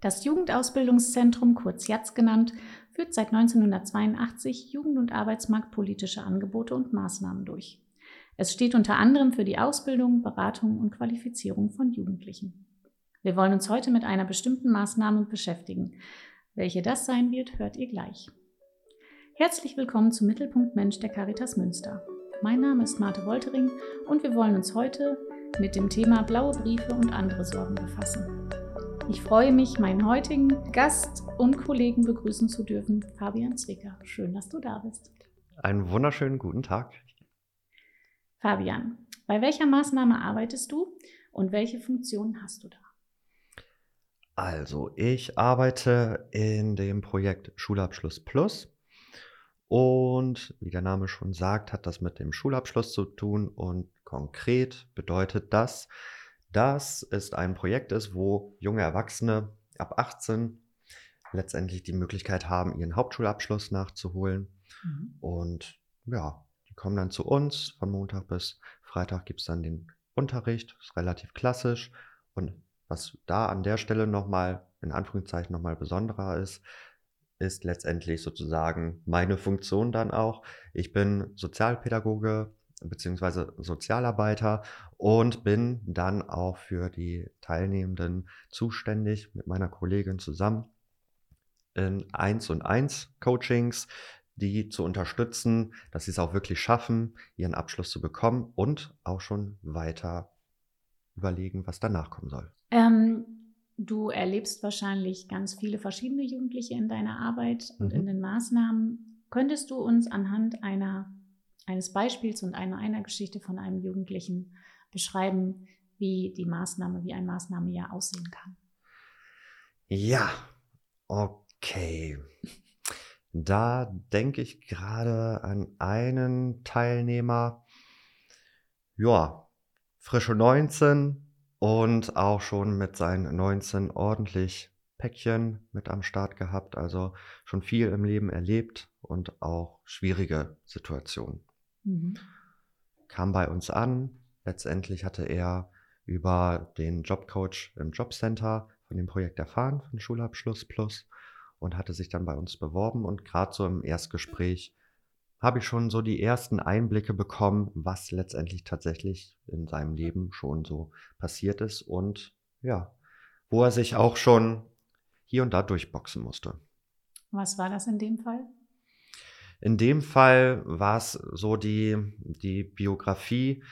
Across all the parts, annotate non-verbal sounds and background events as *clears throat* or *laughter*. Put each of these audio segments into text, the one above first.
Das Jugendausbildungszentrum, kurz JATZ genannt, führt seit 1982 jugend- und arbeitsmarktpolitische Angebote und Maßnahmen durch. Es steht unter anderem für die Ausbildung, Beratung und Qualifizierung von Jugendlichen. Wir wollen uns heute mit einer bestimmten Maßnahme beschäftigen. Welche das sein wird, hört ihr gleich. Herzlich willkommen zum Mittelpunkt Mensch der Caritas Münster. Mein Name ist Marte Woltering und wir wollen uns heute mit dem Thema blaue Briefe und andere Sorgen befassen. Ich freue mich, meinen heutigen Gast und Kollegen begrüßen zu dürfen, Fabian Zwicker. Schön, dass du da bist. Einen wunderschönen guten Tag. Fabian, bei welcher Maßnahme arbeitest du und welche Funktionen hast du da? Also, ich arbeite in dem Projekt Schulabschluss Plus. Und wie der Name schon sagt, hat das mit dem Schulabschluss zu tun. Und konkret bedeutet das, dass es ein Projekt ist, wo junge Erwachsene ab 18 letztendlich die Möglichkeit haben, ihren Hauptschulabschluss nachzuholen. Mhm. Und ja, die kommen dann zu uns. Von Montag bis Freitag gibt es dann den Unterricht. Das ist relativ klassisch. Und was da an der Stelle nochmal, in Anführungszeichen nochmal besonderer ist, ist letztendlich sozusagen meine Funktion dann auch. Ich bin Sozialpädagoge beziehungsweise Sozialarbeiter und bin dann auch für die Teilnehmenden zuständig mit meiner Kollegin zusammen in 1 und 1 Coachings, die zu unterstützen, dass sie es auch wirklich schaffen, ihren Abschluss zu bekommen und auch schon weiter überlegen, was danach kommen soll. Ähm, du erlebst wahrscheinlich ganz viele verschiedene Jugendliche in deiner Arbeit und mhm. in den Maßnahmen. Könntest du uns anhand einer eines Beispiels und einer, einer Geschichte von einem Jugendlichen beschreiben, wie die Maßnahme, wie ein Maßnahmejahr aussehen kann. Ja, okay. *laughs* Da denke ich gerade an einen Teilnehmer, ja, frische 19 und auch schon mit seinen 19 ordentlich Päckchen mit am Start gehabt, also schon viel im Leben erlebt und auch schwierige Situationen. Mhm. Kam bei uns an. Letztendlich hatte er über den Jobcoach im Jobcenter von dem Projekt erfahren, von Schulabschluss Plus und hatte sich dann bei uns beworben. Und gerade so im Erstgespräch habe ich schon so die ersten Einblicke bekommen, was letztendlich tatsächlich in seinem Leben schon so passiert ist und ja, wo er sich auch schon hier und da durchboxen musste. Was war das in dem Fall? In dem Fall war es so die, die Biografie,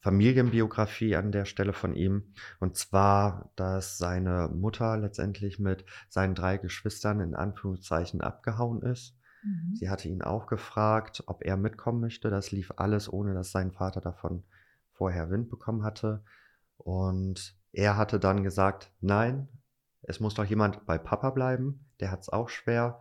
Familienbiografie an der Stelle von ihm. Und zwar, dass seine Mutter letztendlich mit seinen drei Geschwistern in Anführungszeichen abgehauen ist. Mhm. Sie hatte ihn auch gefragt, ob er mitkommen möchte. Das lief alles, ohne dass sein Vater davon vorher Wind bekommen hatte. Und er hatte dann gesagt, nein, es muss doch jemand bei Papa bleiben. Der hat es auch schwer.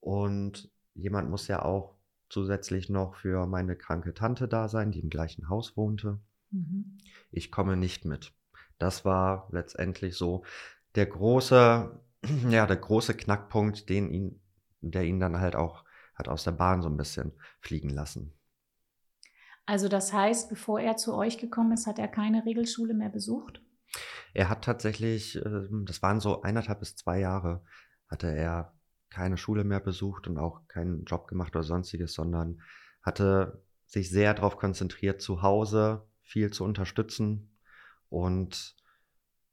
Und jemand muss ja auch zusätzlich noch für meine kranke Tante da sein, die im gleichen Haus wohnte. Mhm. Ich komme nicht mit. Das war letztendlich so der große, *clears throat* ja, der große Knackpunkt, den ihn, der ihn dann halt auch hat aus der Bahn so ein bisschen fliegen lassen. Also das heißt, bevor er zu euch gekommen ist, hat er keine Regelschule mehr besucht? Er hat tatsächlich, ähm, das waren so eineinhalb bis zwei Jahre, hatte er keine Schule mehr besucht und auch keinen Job gemacht oder sonstiges, sondern hatte sich sehr darauf konzentriert, zu Hause viel zu unterstützen. Und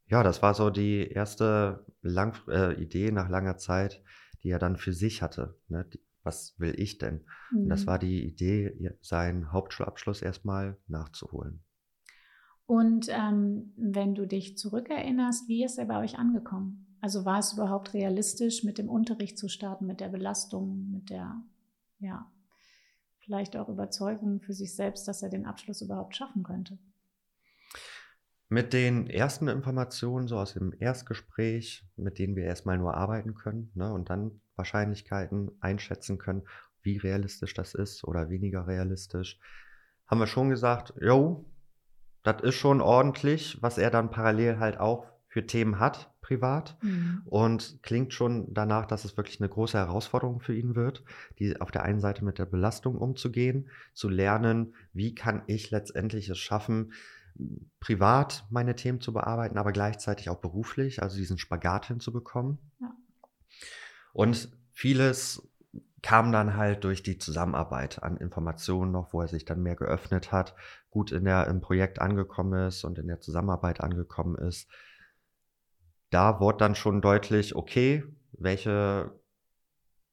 ja, das war so die erste Lang äh, Idee nach langer Zeit, die er dann für sich hatte. Ne? Was will ich denn? Mhm. Und das mhm. war die Idee, seinen Hauptschulabschluss erstmal nachzuholen. Und ähm, wenn du dich zurückerinnerst, wie ist er bei euch angekommen? Also war es überhaupt realistisch, mit dem Unterricht zu starten, mit der Belastung, mit der, ja, vielleicht auch Überzeugung für sich selbst, dass er den Abschluss überhaupt schaffen könnte? Mit den ersten Informationen, so aus dem Erstgespräch, mit denen wir erstmal nur arbeiten können ne, und dann Wahrscheinlichkeiten einschätzen können, wie realistisch das ist oder weniger realistisch, haben wir schon gesagt, jo, das ist schon ordentlich, was er dann parallel halt auch für Themen hat, privat. Mhm. Und klingt schon danach, dass es wirklich eine große Herausforderung für ihn wird, die auf der einen Seite mit der Belastung umzugehen, zu lernen, wie kann ich letztendlich es schaffen, privat meine Themen zu bearbeiten, aber gleichzeitig auch beruflich, also diesen Spagat hinzubekommen. Ja. Und vieles kam dann halt durch die Zusammenarbeit an Informationen noch, wo er sich dann mehr geöffnet hat, gut in der, im Projekt angekommen ist und in der Zusammenarbeit angekommen ist. Da wurde dann schon deutlich, okay, welche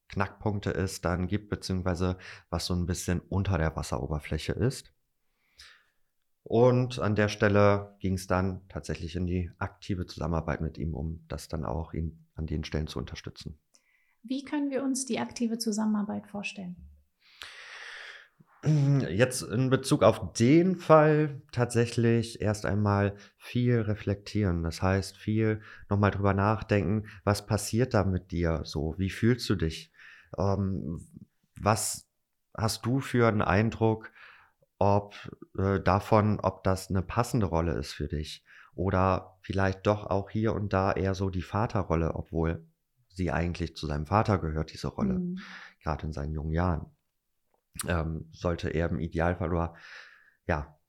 Knackpunkte es dann gibt, beziehungsweise was so ein bisschen unter der Wasseroberfläche ist. Und an der Stelle ging es dann tatsächlich in die aktive Zusammenarbeit mit ihm, um das dann auch ihn an den Stellen zu unterstützen. Wie können wir uns die aktive Zusammenarbeit vorstellen? Jetzt in Bezug auf den Fall tatsächlich erst einmal viel reflektieren. Das heißt, viel nochmal drüber nachdenken, was passiert da mit dir so? Wie fühlst du dich? Ähm, was hast du für einen Eindruck, ob äh, davon, ob das eine passende Rolle ist für dich? Oder vielleicht doch auch hier und da eher so die Vaterrolle, obwohl sie eigentlich zu seinem Vater gehört, diese Rolle, mhm. gerade in seinen jungen Jahren. Ähm, sollte er im Idealfall oder ja,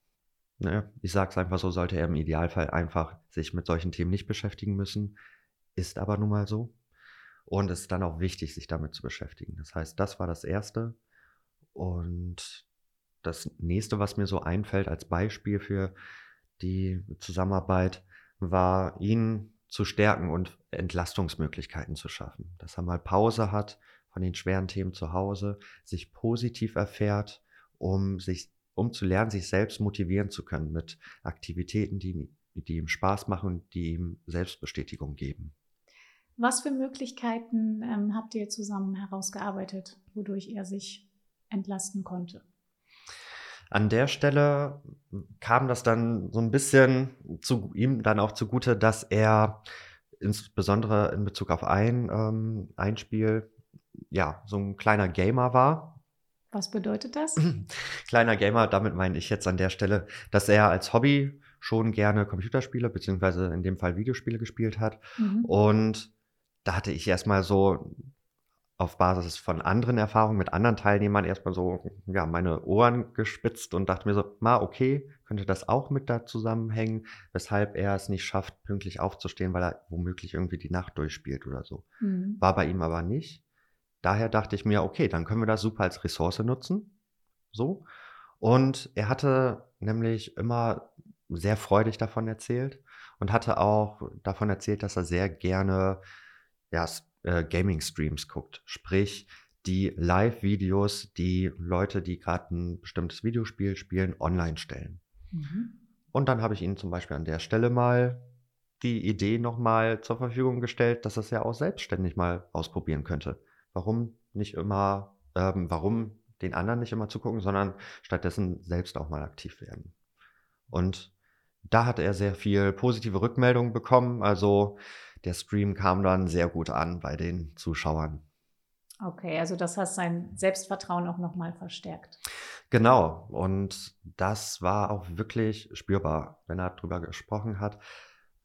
ne, ich sage es einfach so, sollte er im Idealfall einfach sich mit solchen Themen nicht beschäftigen müssen, ist aber nun mal so. Und es ist dann auch wichtig, sich damit zu beschäftigen. Das heißt, das war das Erste. Und das nächste, was mir so einfällt als Beispiel für die Zusammenarbeit, war ihn zu stärken und Entlastungsmöglichkeiten zu schaffen. Dass er mal Pause hat von den schweren Themen zu Hause, sich positiv erfährt, um sich, um zu lernen, sich selbst motivieren zu können mit Aktivitäten, die, die ihm Spaß machen und die ihm Selbstbestätigung geben. Was für Möglichkeiten ähm, habt ihr zusammen herausgearbeitet, wodurch er sich entlasten konnte? An der Stelle kam das dann so ein bisschen zu ihm dann auch zugute, dass er insbesondere in Bezug auf ein, ähm, ein Spiel, ja, so ein kleiner Gamer war. Was bedeutet das? *clears throat* kleiner Gamer, damit meine ich jetzt an der Stelle, dass er als Hobby schon gerne Computerspiele, beziehungsweise in dem Fall Videospiele gespielt hat. Mhm. Und da hatte ich erstmal so auf Basis von anderen Erfahrungen mit anderen Teilnehmern erstmal so, ja, meine Ohren gespitzt und dachte mir so, ma, okay, könnte das auch mit da zusammenhängen, weshalb er es nicht schafft, pünktlich aufzustehen, weil er womöglich irgendwie die Nacht durchspielt oder so. Mhm. War bei ihm aber nicht. Daher dachte ich mir, okay, dann können wir das super als Ressource nutzen. So. Und er hatte nämlich immer sehr freudig davon erzählt und hatte auch davon erzählt, dass er sehr gerne ja, äh, Gaming-Streams guckt. Sprich, die Live-Videos, die Leute, die gerade ein bestimmtes Videospiel spielen, online stellen. Mhm. Und dann habe ich ihnen zum Beispiel an der Stelle mal die Idee nochmal zur Verfügung gestellt, dass das ja auch selbstständig mal ausprobieren könnte. Warum nicht immer, ähm, warum den anderen nicht immer zugucken, sondern stattdessen selbst auch mal aktiv werden. Und da hat er sehr viel positive Rückmeldungen bekommen. Also der Stream kam dann sehr gut an bei den Zuschauern. Okay, also das hat sein Selbstvertrauen auch nochmal verstärkt. Genau, und das war auch wirklich spürbar, wenn er darüber gesprochen hat.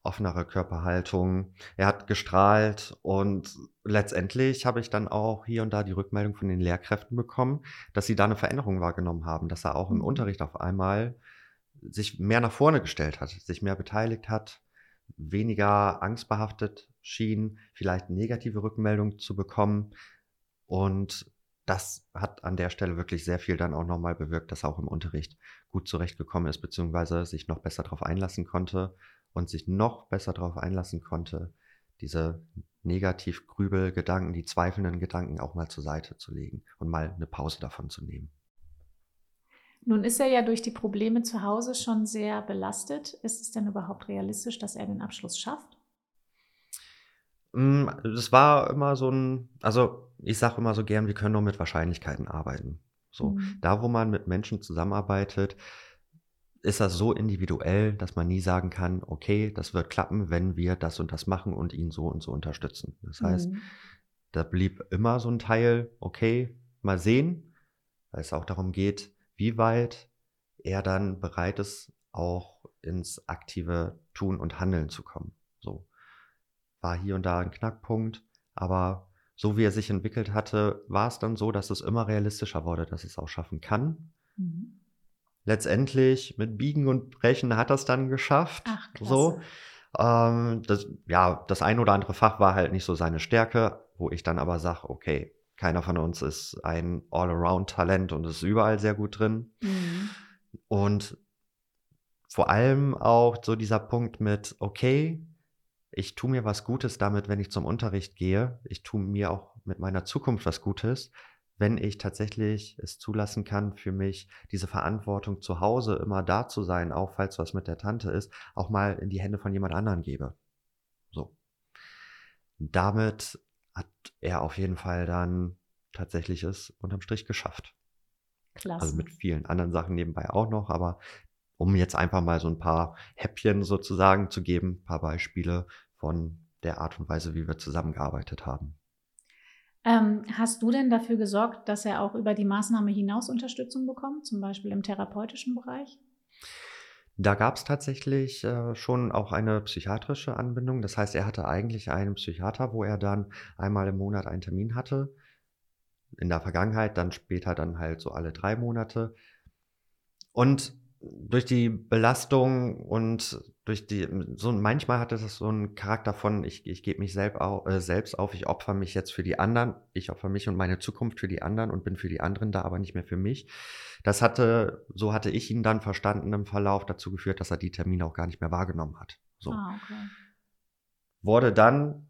Offenere Körperhaltung, er hat gestrahlt und letztendlich habe ich dann auch hier und da die Rückmeldung von den Lehrkräften bekommen, dass sie da eine Veränderung wahrgenommen haben, dass er auch im mhm. Unterricht auf einmal sich mehr nach vorne gestellt hat, sich mehr beteiligt hat, weniger angstbehaftet schien, vielleicht negative Rückmeldungen zu bekommen. Und das hat an der Stelle wirklich sehr viel dann auch nochmal bewirkt, dass er auch im Unterricht gut zurechtgekommen ist, beziehungsweise sich noch besser darauf einlassen konnte und sich noch besser darauf einlassen konnte, diese Negativ-Grübel-Gedanken, die zweifelnden Gedanken auch mal zur Seite zu legen und mal eine Pause davon zu nehmen. Nun ist er ja durch die Probleme zu Hause schon sehr belastet. Ist es denn überhaupt realistisch, dass er den Abschluss schafft? Mm, das war immer so ein, also ich sage immer so gern, wir können nur mit Wahrscheinlichkeiten arbeiten. So, mhm. da wo man mit Menschen zusammenarbeitet, ist das so individuell, dass man nie sagen kann, okay, das wird klappen, wenn wir das und das machen und ihn so und so unterstützen. Das heißt, mhm. da blieb immer so ein Teil, okay, mal sehen, weil es auch darum geht, wie weit er dann bereit ist, auch ins aktive Tun und Handeln zu kommen. So war hier und da ein Knackpunkt, aber so wie er sich entwickelt hatte, war es dann so, dass es immer realistischer wurde, dass es auch schaffen kann. Mhm. letztendlich mit Biegen und Brechen hat das dann geschafft. Ach, klasse. so. Ähm, das, ja, das ein oder andere Fach war halt nicht so seine Stärke, wo ich dann aber sage, okay, keiner von uns ist ein All-Around-Talent und ist überall sehr gut drin. Mhm. Und vor allem auch so dieser Punkt mit, okay, ich tue mir was Gutes damit, wenn ich zum Unterricht gehe. Ich tue mir auch mit meiner Zukunft was Gutes, wenn ich tatsächlich es zulassen kann, für mich diese Verantwortung zu Hause immer da zu sein, auch falls was mit der Tante ist, auch mal in die Hände von jemand anderen gebe. So. Damit hat er auf jeden Fall dann tatsächlich es unterm Strich geschafft. Klasse. Also mit vielen anderen Sachen nebenbei auch noch, aber um jetzt einfach mal so ein paar Häppchen sozusagen zu geben, ein paar Beispiele von der Art und Weise, wie wir zusammengearbeitet haben. Ähm, hast du denn dafür gesorgt, dass er auch über die Maßnahme hinaus Unterstützung bekommt, zum Beispiel im therapeutischen Bereich? Da gab es tatsächlich äh, schon auch eine psychiatrische Anbindung. Das heißt, er hatte eigentlich einen Psychiater, wo er dann einmal im Monat einen Termin hatte. In der Vergangenheit, dann später dann halt so alle drei Monate. Und durch die Belastung und durch die, so manchmal hatte das so einen Charakter von, ich, ich gebe mich selbst auf, äh, selbst auf, ich opfer mich jetzt für die anderen, ich opfer mich und meine Zukunft für die anderen und bin für die anderen da, aber nicht mehr für mich. Das hatte, so hatte ich ihn dann verstanden im Verlauf dazu geführt, dass er die Termine auch gar nicht mehr wahrgenommen hat. So. Ah, okay. Wurde dann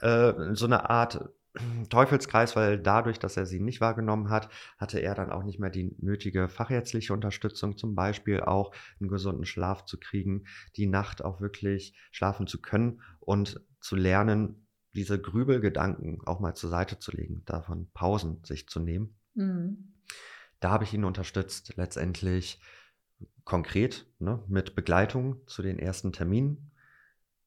äh, so eine Art *clears throat* Teufelskreis, weil dadurch, dass er sie nicht wahrgenommen hat, hatte er dann auch nicht mehr die nötige fachärztliche Unterstützung, zum Beispiel auch einen gesunden Schlaf zu kriegen, die Nacht auch wirklich schlafen zu können und zu lernen, diese Grübelgedanken auch mal zur Seite zu legen, davon Pausen sich zu nehmen. Mhm. Da habe ich ihn unterstützt, letztendlich konkret ne, mit Begleitung zu den ersten Terminen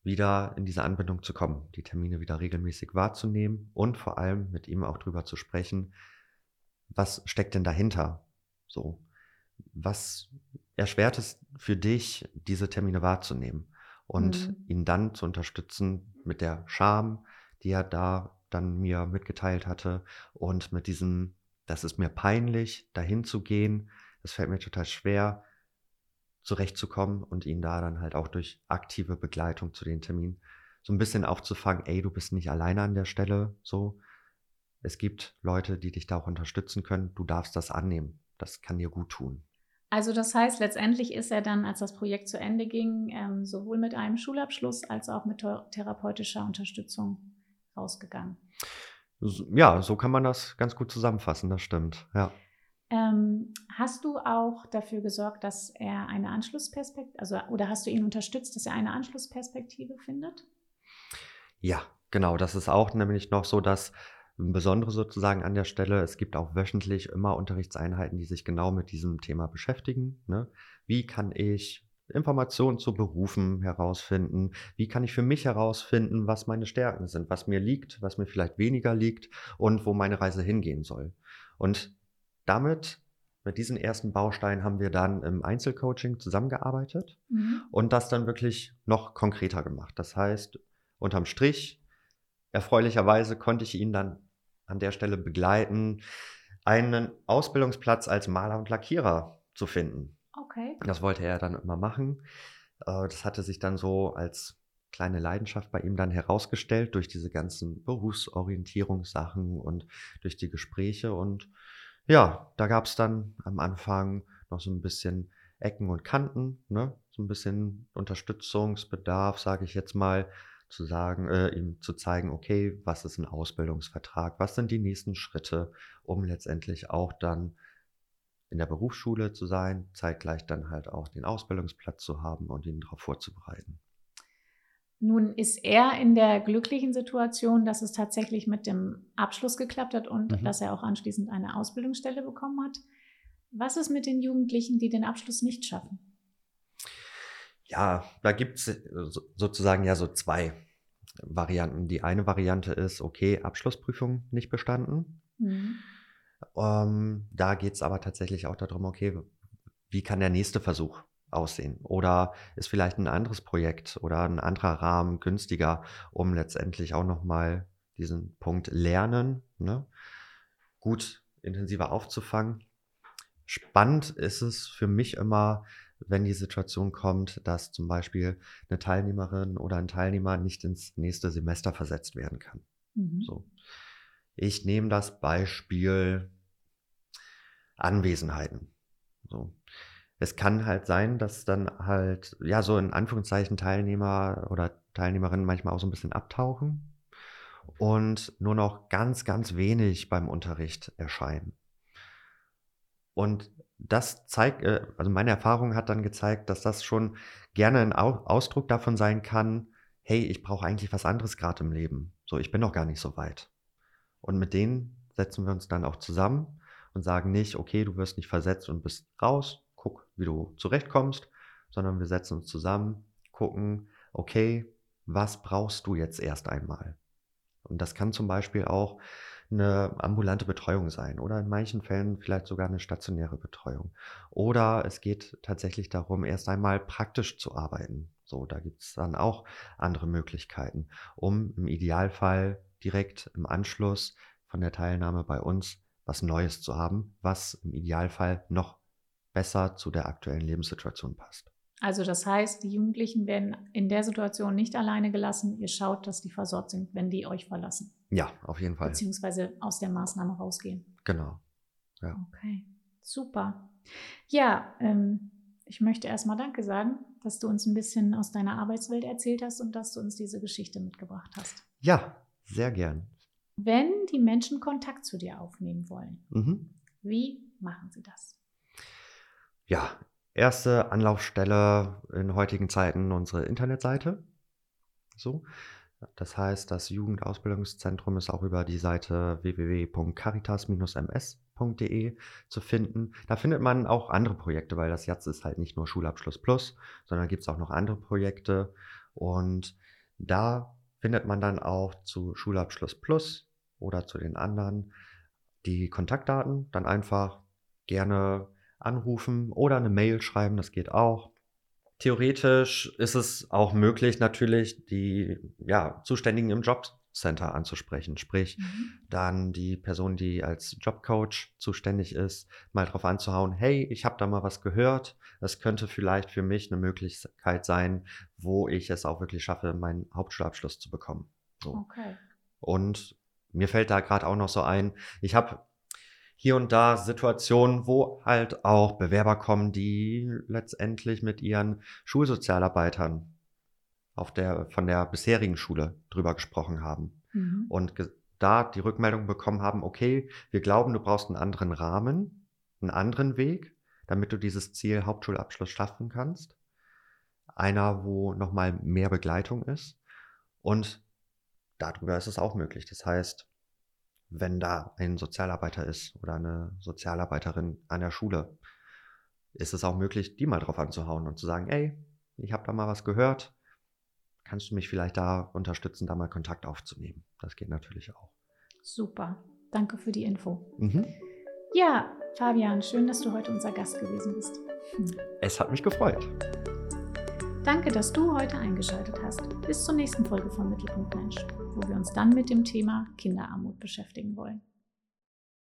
wieder in diese Anbindung zu kommen, die Termine wieder regelmäßig wahrzunehmen und vor allem mit ihm auch drüber zu sprechen, was steckt denn dahinter? So, was erschwert es für dich, diese Termine wahrzunehmen und Mhm. ihn dann zu unterstützen mit der Scham, die er da dann mir mitgeteilt hatte und mit diesem, das ist mir peinlich, dahin zu gehen, das fällt mir total schwer, zurechtzukommen und ihn da dann halt auch durch aktive Begleitung zu den Terminen so ein bisschen aufzufangen, ey, du bist nicht alleine an der Stelle, so. Es gibt Leute, die dich da auch unterstützen können. Du darfst das annehmen. Das kann dir gut tun. Also das heißt, letztendlich ist er dann, als das Projekt zu Ende ging, ähm, sowohl mit einem Schulabschluss als auch mit thera- therapeutischer Unterstützung rausgegangen. Ja, so kann man das ganz gut zusammenfassen, das stimmt. Ja. Ähm, hast du auch dafür gesorgt, dass er eine Anschlussperspektive, also oder hast du ihn unterstützt, dass er eine Anschlussperspektive findet? Ja, genau. Das ist auch nämlich noch so das Besondere sozusagen an der Stelle. Es gibt auch wöchentlich immer Unterrichtseinheiten, die sich genau mit diesem Thema beschäftigen. Ne? Wie kann ich Informationen zu Berufen herausfinden? Wie kann ich für mich herausfinden, was meine Stärken sind, was mir liegt, was mir vielleicht weniger liegt und wo meine Reise hingehen soll? Und damit, mit diesen ersten Bausteinen, haben wir dann im Einzelcoaching zusammengearbeitet Mhm. und das dann wirklich noch konkreter gemacht. Das heißt, unterm Strich, erfreulicherweise konnte ich ihn dann an der Stelle begleiten, einen Ausbildungsplatz als Maler und Lackierer zu finden. Okay. Das wollte er dann immer machen. Äh, Das hatte sich dann so als kleine Leidenschaft bei ihm dann herausgestellt durch diese ganzen Berufsorientierungssachen und durch die Gespräche. Und ja, da gab es dann am Anfang noch so ein bisschen Ecken und Kanten, ne? so ein bisschen Unterstützungsbedarf, sage ich jetzt mal, zu sagen, äh, ihm zu zeigen, okay, was ist ein Ausbildungsvertrag, was sind die nächsten Schritte, um letztendlich auch dann in der Berufsschule zu sein, zeitgleich dann halt auch den Ausbildungsplatz zu haben und ihn darauf vorzubereiten. Nun ist er in der glücklichen Situation, dass es tatsächlich mit dem Abschluss geklappt hat und Mhm. dass er auch anschließend eine Ausbildungsstelle bekommen hat. Was ist mit den Jugendlichen, die den Abschluss nicht schaffen? Ja, da gibt es sozusagen ja so zwei Varianten. Die eine Variante ist, okay, Abschlussprüfung nicht bestanden. Mhm. Ähm, da geht es aber tatsächlich auch darum, okay, wie kann der nächste Versuch aussehen? Oder ist vielleicht ein anderes Projekt oder ein anderer Rahmen günstiger, um letztendlich auch nochmal diesen Punkt Lernen ne, gut intensiver aufzufangen? Spannend ist es für mich immer, wenn die Situation kommt, dass zum Beispiel eine Teilnehmerin oder ein Teilnehmer nicht ins nächste Semester versetzt werden kann. Mhm. So. Ich nehme das Beispiel Anwesenheiten. So. Es kann halt sein, dass dann halt, ja, so in Anführungszeichen Teilnehmer oder Teilnehmerinnen manchmal auch so ein bisschen abtauchen und nur noch ganz, ganz wenig beim Unterricht erscheinen. Und das zeigt, äh, also meine Erfahrung hat dann gezeigt, dass das schon gerne ein Ausdruck davon sein kann, hey, ich brauche eigentlich was anderes gerade im Leben. So, ich bin noch gar nicht so weit. Und mit denen setzen wir uns dann auch zusammen und sagen nicht, okay, du wirst nicht versetzt und bist raus, guck, wie du zurechtkommst, sondern wir setzen uns zusammen, gucken, okay, was brauchst du jetzt erst einmal? Und das kann zum Beispiel auch eine ambulante Betreuung sein oder in manchen Fällen vielleicht sogar eine stationäre Betreuung. Oder es geht tatsächlich darum, erst einmal praktisch zu arbeiten. So, da gibt es dann auch andere Möglichkeiten, um im Idealfall direkt im Anschluss von der Teilnahme bei uns was Neues zu haben, was im Idealfall noch besser zu der aktuellen Lebenssituation passt. Also das heißt, die Jugendlichen werden in der Situation nicht alleine gelassen. Ihr schaut, dass die versorgt sind, wenn die euch verlassen. Ja, auf jeden Fall. Beziehungsweise aus der Maßnahme rausgehen. Genau. Ja. Okay, super. Ja, ähm, ich möchte erstmal Danke sagen, dass du uns ein bisschen aus deiner Arbeitswelt erzählt hast und dass du uns diese Geschichte mitgebracht hast. Ja, sehr gern. Wenn die Menschen Kontakt zu dir aufnehmen wollen, mhm. wie machen sie das? Ja, erste Anlaufstelle in heutigen Zeiten unsere Internetseite. So. Das heißt, das Jugendausbildungszentrum ist auch über die Seite www.caritas-ms.de zu finden. Da findet man auch andere Projekte, weil das jetzt ist halt nicht nur Schulabschluss Plus, sondern gibt es auch noch andere Projekte. Und da findet man dann auch zu Schulabschluss Plus oder zu den anderen die Kontaktdaten. Dann einfach gerne anrufen oder eine Mail schreiben, das geht auch. Theoretisch ist es auch möglich, natürlich die ja, Zuständigen im Jobcenter anzusprechen. Sprich, mhm. dann die Person, die als Jobcoach zuständig ist, mal drauf anzuhauen, hey, ich habe da mal was gehört. Es könnte vielleicht für mich eine Möglichkeit sein, wo ich es auch wirklich schaffe, meinen Hauptschulabschluss zu bekommen. So. Okay. Und mir fällt da gerade auch noch so ein, ich habe hier und da Situationen, wo halt auch Bewerber kommen, die letztendlich mit ihren Schulsozialarbeitern auf der, von der bisherigen Schule drüber gesprochen haben. Mhm. Und da die Rückmeldung bekommen haben, okay, wir glauben, du brauchst einen anderen Rahmen, einen anderen Weg, damit du dieses Ziel Hauptschulabschluss schaffen kannst. Einer, wo nochmal mehr Begleitung ist. Und darüber ist es auch möglich. Das heißt, wenn da ein Sozialarbeiter ist oder eine Sozialarbeiterin an der Schule, ist es auch möglich, die mal drauf anzuhauen und zu sagen, ey, ich habe da mal was gehört, kannst du mich vielleicht da unterstützen, da mal Kontakt aufzunehmen. Das geht natürlich auch. Super, danke für die Info. Mhm. Ja, Fabian, schön, dass du heute unser Gast gewesen bist. Es hat mich gefreut. Danke, dass du heute eingeschaltet hast. Bis zur nächsten Folge von Mittelpunkt Mensch wo wir uns dann mit dem Thema Kinderarmut beschäftigen wollen.